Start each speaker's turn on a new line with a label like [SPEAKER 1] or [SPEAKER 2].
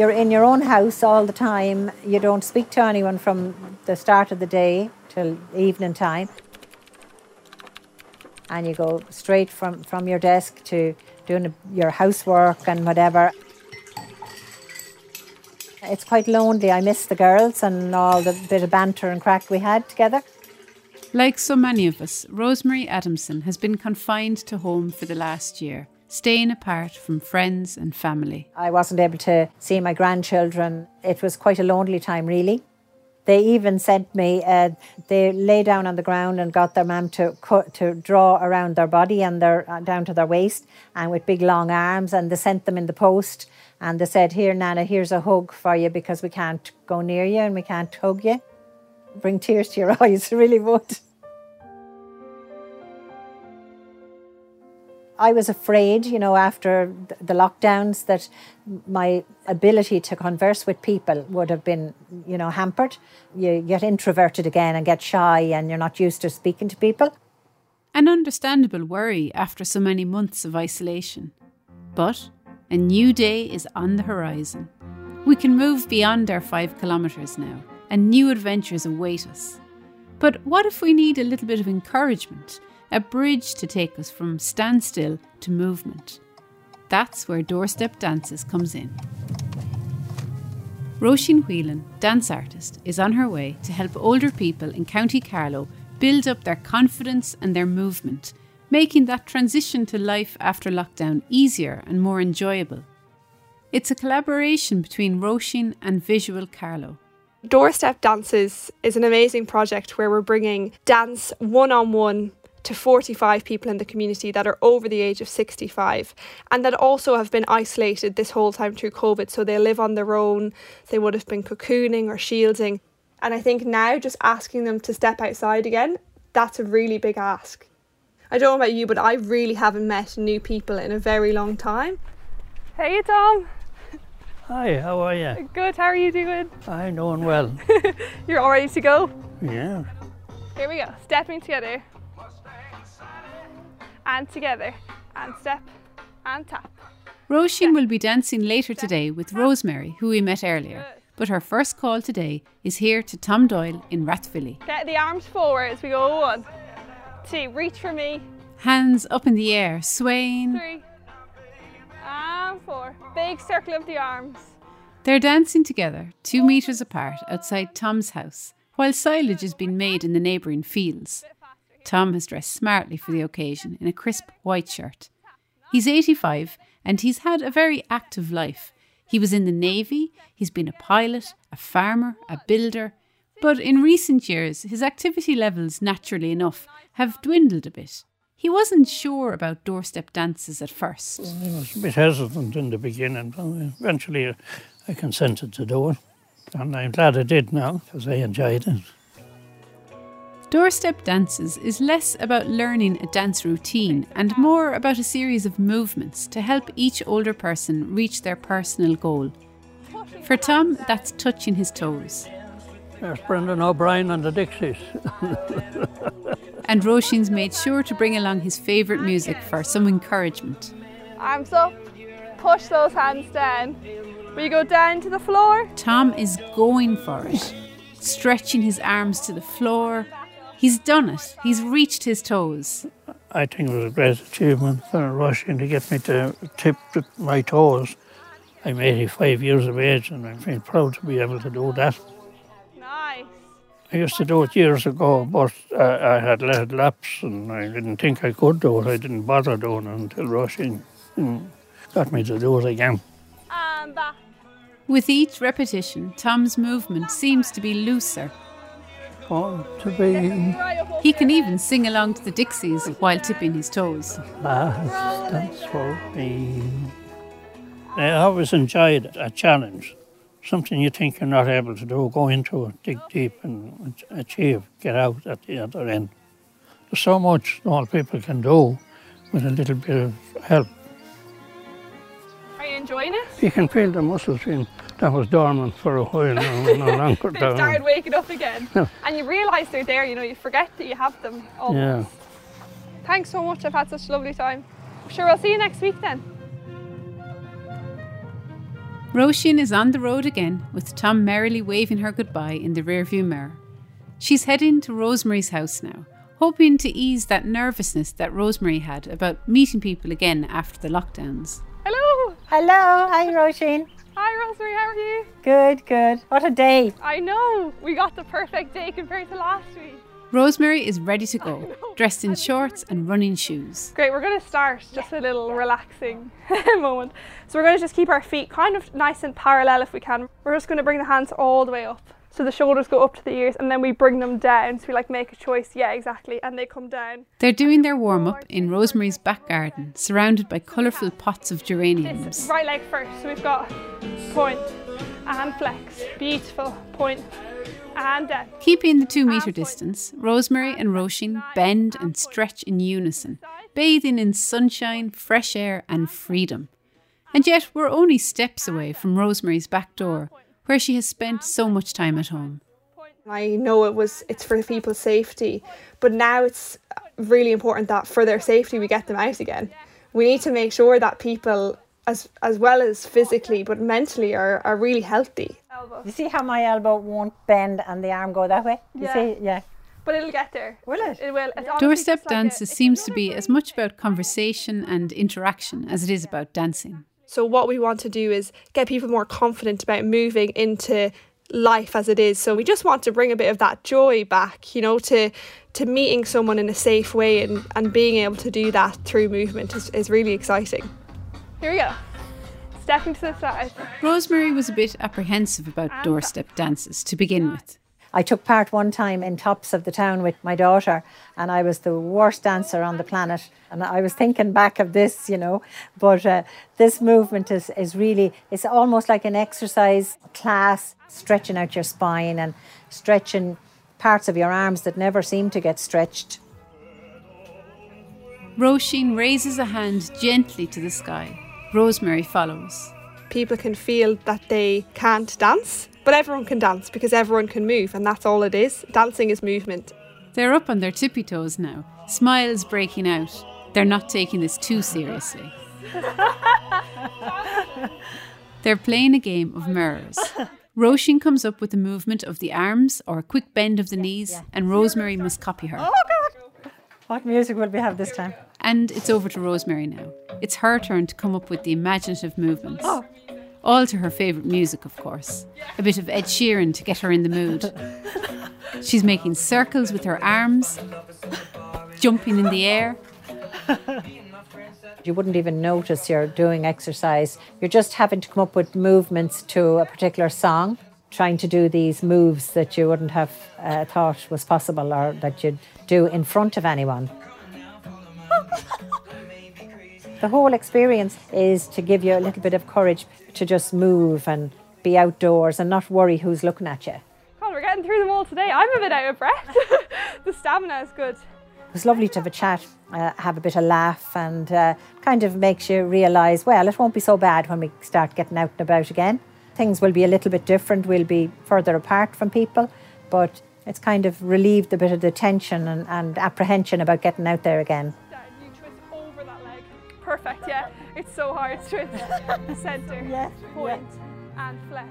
[SPEAKER 1] You're in your own house all the time. You don't speak to anyone from the start of the day till evening time. And you go straight from, from your desk to doing your housework and whatever. It's quite lonely. I miss the girls and all the bit of banter and crack we had together.
[SPEAKER 2] Like so many of us, Rosemary Adamson has been confined to home for the last year, staying apart from friends and family.
[SPEAKER 1] I wasn't able to see my grandchildren. It was quite a lonely time, really. They even sent me, uh, they lay down on the ground and got their mum to cut, to draw around their body and their, uh, down to their waist and with big long arms and they sent them in the post and they said, Here, Nana, here's a hug for you because we can't go near you and we can't hug you. Bring tears to your eyes, really would. I was afraid, you know, after the lockdowns that my ability to converse with people would have been, you know, hampered. You get introverted again and get shy and you're not used to speaking to people.
[SPEAKER 2] An understandable worry after so many months of isolation. But a new day is on the horizon. We can move beyond our five kilometres now, and new adventures await us. But what if we need a little bit of encouragement, a bridge to take us from standstill to movement? That's where Doorstep Dances comes in. Roisin Whelan, dance artist, is on her way to help older people in County Carlow build up their confidence and their movement making that transition to life after lockdown easier and more enjoyable. It's a collaboration between Roisin and Visual Carlow.
[SPEAKER 3] Doorstep Dances is an amazing project where we're bringing dance one on one to 45 people in the community that are over the age of 65 and that also have been isolated this whole time through COVID. So they live on their own, they would have been cocooning or shielding. And I think now just asking them to step outside again, that's a really big ask. I don't know about you, but I really haven't met new people in a very long time. Hey, Tom.
[SPEAKER 4] Hi, how are you?
[SPEAKER 3] Good, how are you doing?
[SPEAKER 4] I'm doing well.
[SPEAKER 3] You're all ready to go?
[SPEAKER 4] Yeah.
[SPEAKER 3] Here we go. Stepping together. And together. And step. And tap.
[SPEAKER 2] Roisin will be dancing later today with Rosemary, who we met earlier. But her first call today is here to Tom Doyle in Rathvilly.
[SPEAKER 3] Get the arms forward as we go one two, reach for me.
[SPEAKER 2] Hands up in the air, swaying.
[SPEAKER 3] Three. And four. Big circle of the arms.
[SPEAKER 2] They're dancing together, two metres apart, outside Tom's house, while silage is being made in the neighbouring fields. Tom has dressed smartly for the occasion in a crisp white shirt. He's 85 and he's had a very active life. He was in the Navy, he's been a pilot, a farmer, a builder, but in recent years, his activity levels, naturally enough, have dwindled a bit. He wasn't sure about doorstep dances at first.
[SPEAKER 4] I was a bit hesitant in the beginning, but eventually uh, I consented to do it. And I'm glad I did now because I enjoyed it.
[SPEAKER 2] Doorstep Dances is less about learning a dance routine and more about a series of movements to help each older person reach their personal goal. For Tom, that's touching his toes.
[SPEAKER 4] There's Brendan O'Brien and the Dixies.
[SPEAKER 2] and Roisin's made sure to bring along his favourite music for some encouragement.
[SPEAKER 3] Arms up, push those hands down. Will you go down to the floor?
[SPEAKER 2] Tom is going for it, stretching his arms to the floor. He's done it, he's reached his toes.
[SPEAKER 4] I think it was a great achievement for Roisin to get me to tip my toes. I'm 85 years of age and I feel proud to be able to do that. I used to do it years ago, but uh, I had let lapse and I didn't think I could do it. I didn't bother doing it until Roisin got me to do it again.
[SPEAKER 3] And back.
[SPEAKER 2] With each repetition, Tom's movement seems to be looser.
[SPEAKER 4] Oh, to be.
[SPEAKER 2] He can even sing along to the Dixies while tipping his toes.
[SPEAKER 4] Last dance for me. I always enjoyed a challenge something you think you're not able to do, go into it, dig deep and achieve, get out at the other end. There's so much all people can do with a little bit of help.
[SPEAKER 3] Are you enjoying it?
[SPEAKER 4] You can feel the muscles in that was dormant for a while now, no longer
[SPEAKER 3] they started waking up again. and you realise they're there, you know, you forget that you have them almost. Yeah. Thanks so much, I've had such a lovely time. Sure, I'll see you next week then.
[SPEAKER 2] Roisin is on the road again, with Tom merrily waving her goodbye in the rearview mirror. She's heading to Rosemary's house now, hoping to ease that nervousness that Rosemary had about meeting people again after the lockdowns.
[SPEAKER 3] Hello!
[SPEAKER 1] Hello, hi Roisin.
[SPEAKER 3] Hi Rosemary, how are you?
[SPEAKER 1] Good, good. What a day.
[SPEAKER 3] I know, we got the perfect day compared to last week.
[SPEAKER 2] Rosemary is ready to go, dressed in shorts and running shoes.
[SPEAKER 3] Great, we're going to start just a little relaxing moment. So we're going to just keep our feet kind of nice and parallel if we can. We're just going to bring the hands all the way up. So the shoulders go up to the ears and then we bring them down. So we like make a choice. Yeah, exactly. And they come down.
[SPEAKER 2] They're doing their warm up in Rosemary's back garden, surrounded by colourful pots of geraniums.
[SPEAKER 3] Right leg first. So we've got point and flex. Beautiful. Point and down.
[SPEAKER 2] Keeping the two metre distance, Rosemary and Roisin bend and stretch in unison, bathing in sunshine, fresh air, and freedom. And yet we're only steps away from Rosemary's back door where she has spent so much time at home.
[SPEAKER 3] I know it was it's for people's safety, but now it's really important that for their safety we get them out again. We need to make sure that people as as well as physically but mentally are, are really healthy.
[SPEAKER 1] You see how my elbow won't bend and the arm go that way? You
[SPEAKER 3] Yeah.
[SPEAKER 1] see? Yeah.
[SPEAKER 3] But it'll get there.
[SPEAKER 1] Will it?
[SPEAKER 3] It will. It's
[SPEAKER 2] Doorstep
[SPEAKER 3] just like a-
[SPEAKER 2] dances seems to be as much about conversation and interaction as it is about dancing.
[SPEAKER 3] So what we want to do is get people more confident about moving into life as it is. So we just want to bring a bit of that joy back, you know, to to meeting someone in a safe way and, and being able to do that through movement is, is really exciting. Here we go. Stepping to the side.
[SPEAKER 2] Rosemary was a bit apprehensive about doorstep dances to begin with.
[SPEAKER 1] I took part one time in Tops of the Town with my daughter, and I was the worst dancer on the planet. And I was thinking back of this, you know, but uh, this movement is, is really, it's almost like an exercise class, stretching out your spine and stretching parts of your arms that never seem to get stretched.
[SPEAKER 2] Roisin raises a hand gently to the sky. Rosemary follows.
[SPEAKER 3] People can feel that they can't dance, but everyone can dance because everyone can move, and that's all it is. Dancing is movement.
[SPEAKER 2] They're up on their tippy toes now, smiles breaking out. They're not taking this too seriously. They're playing a game of mirrors. Roisin comes up with a movement of the arms or a quick bend of the knees, and Rosemary must copy her.
[SPEAKER 1] Oh, God! What music will we have this time?
[SPEAKER 2] And it's over to Rosemary now. It's her turn to come up with the imaginative movements. Oh. All to her favourite music, of course. A bit of Ed Sheeran to get her in the mood. She's making circles with her arms, jumping in the air.
[SPEAKER 1] You wouldn't even notice you're doing exercise. You're just having to come up with movements to a particular song, trying to do these moves that you wouldn't have uh, thought was possible or that you'd do in front of anyone. The whole experience is to give you a little bit of courage to just move and be outdoors and not worry who's looking at you.
[SPEAKER 3] God, we're getting through them all today. I'm a bit out of breath. the stamina is good.
[SPEAKER 1] It was lovely to have a chat, uh, have a bit of laugh, and uh, kind of makes you realise, well, it won't be so bad when we start getting out and about again. Things will be a little bit different. We'll be further apart from people, but it's kind of relieved a bit of the tension and, and apprehension about getting out there again.
[SPEAKER 3] It's so hard. to Twist, center,
[SPEAKER 1] Yes,
[SPEAKER 3] point, and flex.